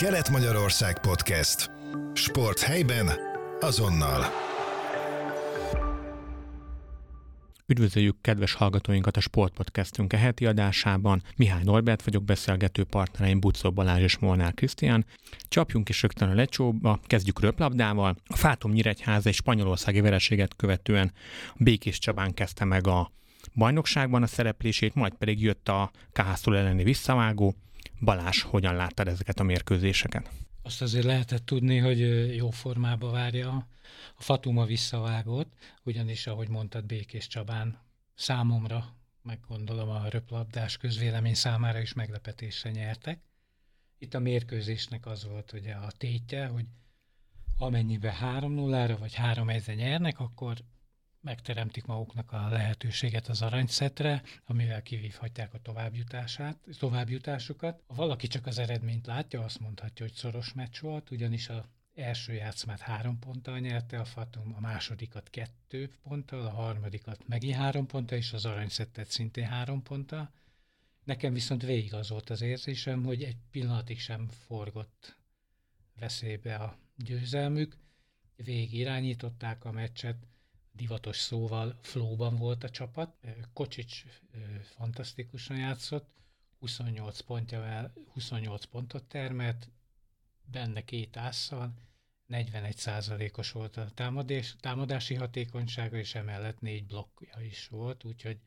Kelet-Magyarország Podcast. Sport helyben, azonnal. Üdvözöljük kedves hallgatóinkat a Sportpodcastünk heti adásában. Mihály Norbert vagyok, beszélgető partnereim Bucó Balázs és Molnár Krisztián. Csapjunk is rögtön a lecsóba, kezdjük röplabdával. A Fátum Nyíregyháza egy spanyolországi vereséget követően Békés Csabán kezdte meg a bajnokságban a szereplését, majd pedig jött a Káhászul elleni visszavágó. Balás, hogyan láttad ezeket a mérkőzéseket? Azt azért lehetett tudni, hogy jó formába várja a Fatuma visszavágót, ugyanis, ahogy mondtad, Békés Csabán számomra, meg gondolom a röplabdás közvélemény számára is meglepetésre nyertek. Itt a mérkőzésnek az volt ugye a tétje, hogy amennyiben 3-0-ra vagy 3-1-re nyernek, akkor megteremtik maguknak a lehetőséget az aranyszetre, amivel kivívhatják a továbbjutását, továbbjutásukat. Ha valaki csak az eredményt látja, azt mondhatja, hogy szoros meccs volt, ugyanis a első játszmát három ponttal nyerte a Fatum, a másodikat kettő ponttal, a harmadikat megint három ponttal, és az aranyszettet szintén három ponttal. Nekem viszont végig az volt az érzésem, hogy egy pillanatig sem forgott veszélybe a győzelmük, végig irányították a meccset, divatos szóval flóban volt a csapat. Kocsics fantasztikusan játszott, 28, pontja, 28 pontot termelt, benne két ásszal, 41%-os volt a támadás, támadási hatékonysága, és emellett négy blokkja is volt, úgyhogy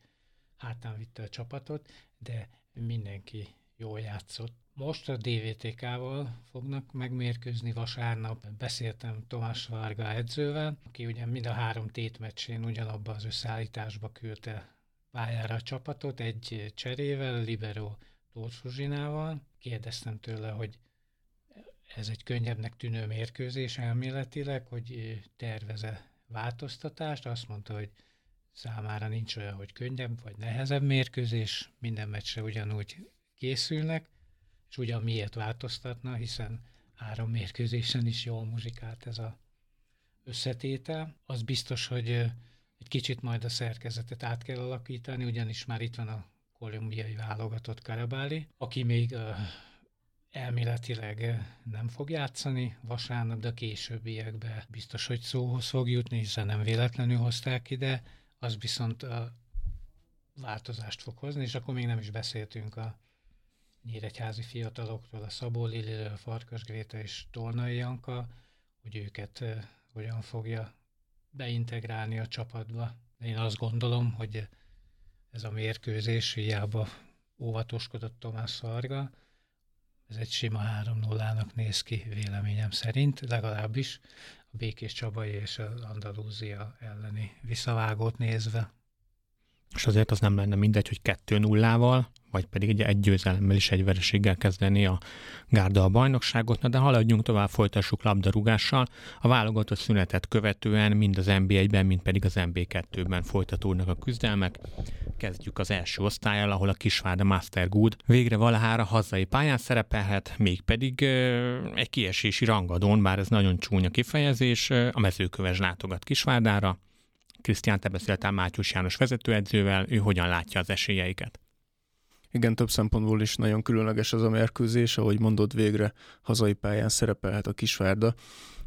hátán vitte a csapatot, de mindenki jól játszott. Most a DVTK-val fognak megmérkőzni vasárnap. Beszéltem Tomás Varga edzővel, aki ugye mind a három tétmeccsén ugyanabba az összeállításba küldte pályára a csapatot, egy cserével, Libero Tóth Kérdeztem tőle, hogy ez egy könnyebbnek tűnő mérkőzés elméletileg, hogy terveze változtatást. Azt mondta, hogy számára nincs olyan, hogy könnyebb vagy nehezebb mérkőzés, minden meccsre ugyanúgy készülnek, és ugyan miért változtatna, hiszen három mérkőzésen is jól muzsikált ez a összetétel. Az biztos, hogy egy kicsit majd a szerkezetet át kell alakítani, ugyanis már itt van a kolumbiai válogatott Karabáli, aki még elméletileg nem fog játszani vasárnap, de későbbiekben biztos, hogy szóhoz fog jutni, hiszen nem véletlenül hozták ide, az viszont a változást fog hozni, és akkor még nem is beszéltünk a nyíregyházi fiataloktól, a Szabó Liliről, Farkas Gréta és Tolnai Janka, hogy őket hogyan fogja beintegrálni a csapatba. Én azt gondolom, hogy ez a mérkőzés hiába óvatoskodott Tomás Szarga, ez egy sima 3-0-nak néz ki véleményem szerint, legalábbis a Békés Csabai és az Andalúzia elleni visszavágót nézve. És azért az nem lenne mindegy, hogy 2-0-val vagy pedig egy, egy győzelemmel is egy vereséggel kezdeni a Gárda a bajnokságot, na de haladjunk tovább, folytassuk labdarúgással. A válogatott szünetet követően mind az NB1-ben, mind pedig az NB2-ben folytatódnak a küzdelmek. Kezdjük az első osztályal, ahol a Kisvárda Master Good végre valahára hazai pályán szerepelhet, mégpedig egy kiesési rangadón, bár ez nagyon csúnya kifejezés, a mezőköves látogat Kisvárdára. Krisztián, te beszéltél Mátyus János vezetőedzővel, ő hogyan látja az esélyeiket? Igen, több szempontból is nagyon különleges az a mérkőzés, ahogy mondod, végre hazai pályán szerepelhet a Kisvárda.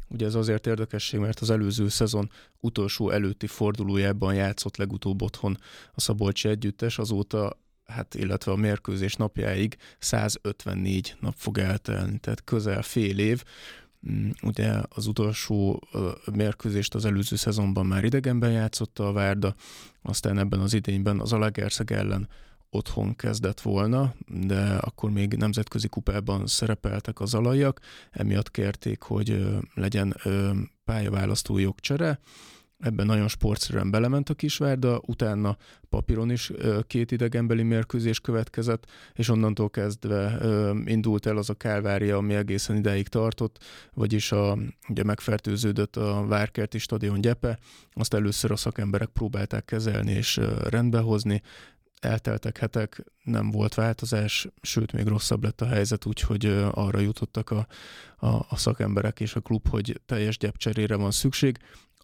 Ugye ez azért érdekesség, mert az előző szezon utolsó előtti fordulójában játszott legutóbb otthon a Szabolcsi együttes, azóta hát illetve a mérkőzés napjáig 154 nap fog eltelni, tehát közel fél év. Mm, ugye az utolsó mérkőzést az előző szezonban már idegenben játszotta a Várda, aztán ebben az idényben az Alagerszeg ellen otthon kezdett volna, de akkor még nemzetközi kupában szerepeltek az alajak, emiatt kérték, hogy legyen pályaválasztó jogcsere, ebben nagyon sportszerűen belement a Kisvárda, utána papíron is két idegenbeli mérkőzés következett, és onnantól kezdve indult el az a kálvária, ami egészen ideig tartott, vagyis a, ugye megfertőződött a Várkerti stadion gyepe, azt először a szakemberek próbálták kezelni és rendbehozni, elteltek hetek, nem volt változás, sőt, még rosszabb lett a helyzet, úgyhogy arra jutottak a, a, a szakemberek és a klub, hogy teljes gyepcserére van szükség.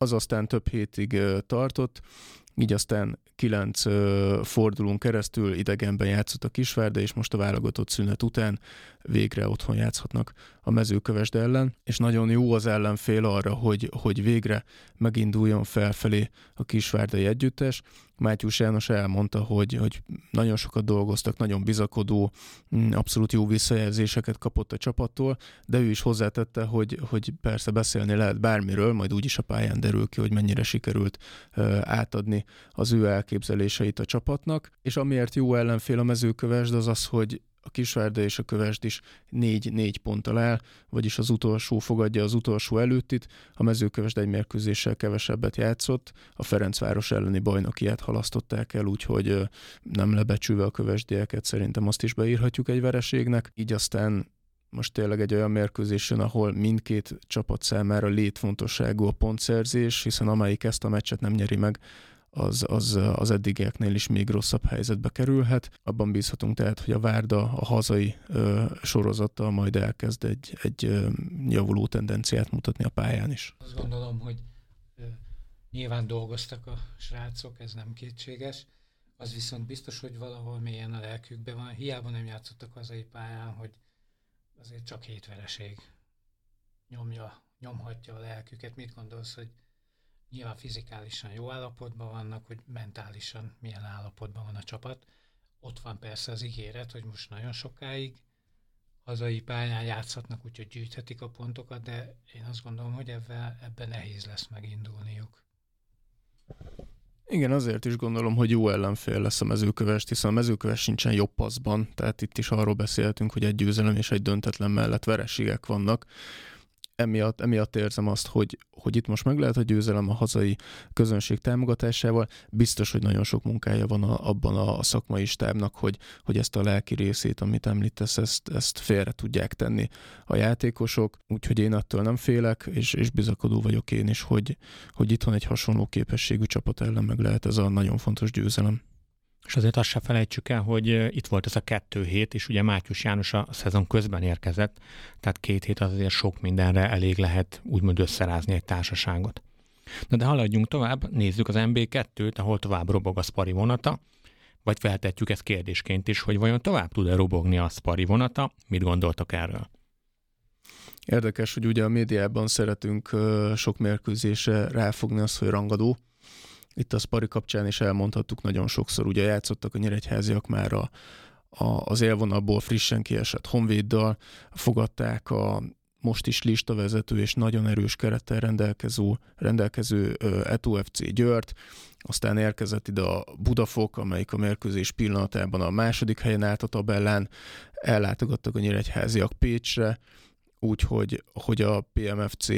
Az aztán több hétig tartott, így aztán kilenc fordulón keresztül idegenben játszott a Kisvárda, és most a válogatott szünet után végre otthon játszhatnak a mezőkövesd ellen, és nagyon jó az ellenfél arra, hogy, hogy végre meginduljon felfelé a Kisvárdai együttes. Mátyus János elmondta, hogy, hogy nagyon sokat dolgoztak, nagyon bizakodó, mm, abszolút jó visszajelzéseket kapott a csapattól, de ő is hozzátette, hogy, hogy persze beszélni lehet bármiről, majd úgyis a pályán derül ki, hogy mennyire sikerült átadni az ő elképzeléseit a csapatnak, és amiért jó ellenfél a mezőkövesd az az, hogy a Kisvárda és a Kövesd is négy-négy ponttal áll, vagyis az utolsó fogadja az utolsó előttit, a mezőkövesd egy mérkőzéssel kevesebbet játszott, a Ferencváros elleni bajnokiát halasztották el, úgyhogy nem lebecsülve a kövesdieket szerintem azt is beírhatjuk egy vereségnek, így aztán most tényleg egy olyan mérkőzésen, ahol mindkét csapat számára létfontosságú a pontszerzés, hiszen amelyik ezt a meccset nem nyeri meg, az, az, az eddigieknél is még rosszabb helyzetbe kerülhet. Abban bízhatunk tehát, hogy a Várda a hazai ö, sorozattal majd elkezd egy, egy ö, javuló tendenciát mutatni a pályán is. Azt gondolom, hogy ö, nyilván dolgoztak a srácok, ez nem kétséges. Az viszont biztos, hogy valahol mélyen a lelkükben van. Hiába nem játszottak hazai pályán, hogy azért csak hét vereség nyomja, nyomhatja a lelküket. Mit gondolsz, hogy nyilván fizikálisan jó állapotban vannak, hogy mentálisan milyen állapotban van a csapat. Ott van persze az ígéret, hogy most nagyon sokáig hazai pályán játszhatnak, úgyhogy gyűjthetik a pontokat, de én azt gondolom, hogy ebben, ebben nehéz lesz megindulniuk. Igen, azért is gondolom, hogy jó ellenfél lesz a mezőkövest, hiszen a mezőköves sincsen jobb paszban, tehát itt is arról beszéltünk, hogy egy győzelem és egy döntetlen mellett vereségek vannak, emiatt, emiatt érzem azt, hogy, hogy itt most meg lehet a győzelem a hazai közönség támogatásával. Biztos, hogy nagyon sok munkája van a, abban a szakmai stábnak, hogy, hogy ezt a lelki részét, amit említesz, ezt, ezt félre tudják tenni a játékosok. Úgyhogy én attól nem félek, és, és bizakodó vagyok én is, hogy, hogy itthon egy hasonló képességű csapat ellen meg lehet ez a nagyon fontos győzelem. És azért azt se felejtsük el, hogy itt volt ez a kettő hét, és ugye Mátyus János a szezon közben érkezett, tehát két hét az azért sok mindenre elég lehet úgymond összerázni egy társaságot. Na de haladjunk tovább, nézzük az MB2-t, ahol tovább robog a Spari vonata, vagy feltetjük ezt kérdésként is, hogy vajon tovább tud-e robogni a Spari vonata, mit gondoltak erről? Érdekes, hogy ugye a médiában szeretünk sok mérkőzésre ráfogni azt, hogy rangadó, itt a Spari kapcsán is elmondhattuk nagyon sokszor, ugye játszottak a nyíregyháziak már a, a, az élvonalból frissen kiesett Honvéddal, fogadták a most is listavezető és nagyon erős kerettel rendelkező, rendelkező Etu FC Győrt, aztán érkezett ide a Budafok, amelyik a mérkőzés pillanatában a második helyen állt a tabellán, ellátogattak a nyíregyháziak Pécsre, úgyhogy hogy a PMFC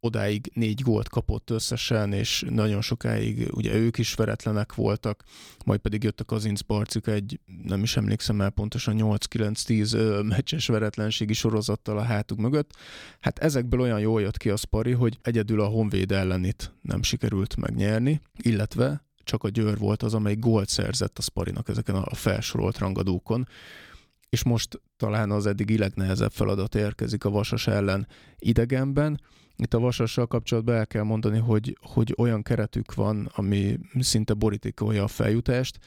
odáig négy gólt kapott összesen, és nagyon sokáig ugye ők is veretlenek voltak, majd pedig jött a Kazinc Barcik egy, nem is emlékszem el pontosan, 8-9-10 meccses veretlenségi sorozattal a hátuk mögött. Hát ezekből olyan jól jött ki a Spari, hogy egyedül a Honvéd ellenit nem sikerült megnyerni, illetve csak a Győr volt az, amely gólt szerzett a Sparinak ezeken a felsorolt rangadókon és most talán az eddig legnehezebb feladat érkezik a Vasas ellen idegenben, itt a Vasassal kapcsolatban el kell mondani, hogy, hogy olyan keretük van, ami szinte borítékolja a feljutást.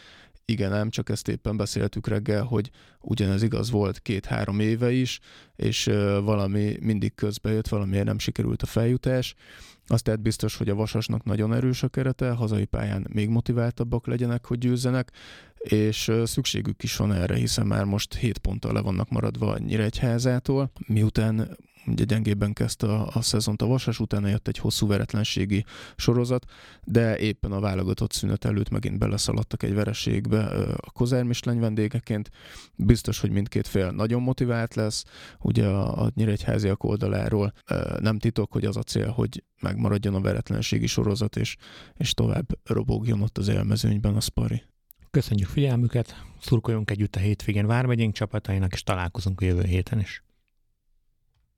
Igen, nem csak ezt éppen beszéltük reggel, hogy ugyanez igaz volt két-három éve is, és valami mindig közbe jött, valamiért nem sikerült a feljutás. Azt tehát biztos, hogy a Vasasnak nagyon erős a kerete, hazai pályán még motiváltabbak legyenek, hogy győzzenek, és szükségük is van erre, hiszen már most 7 ponttal le vannak maradva Nyíregyházától, miután ugye gyengébben kezdte a, a szezont a Vasas, utána jött egy hosszú veretlenségi sorozat, de éppen a válogatott szünet előtt megint beleszaladtak egy vereségbe a Kozár vendégeként. Biztos, hogy mindkét fél nagyon motivált lesz, ugye a, a Nyíregyháziak oldaláról nem titok, hogy az a cél, hogy megmaradjon a veretlenségi sorozat, és, és tovább robogjon ott az élmezőnyben a Spari. Köszönjük figyelmüket, szurkoljunk együtt a hétvégén Vármegyénk csapatainak, és találkozunk a jövő héten is.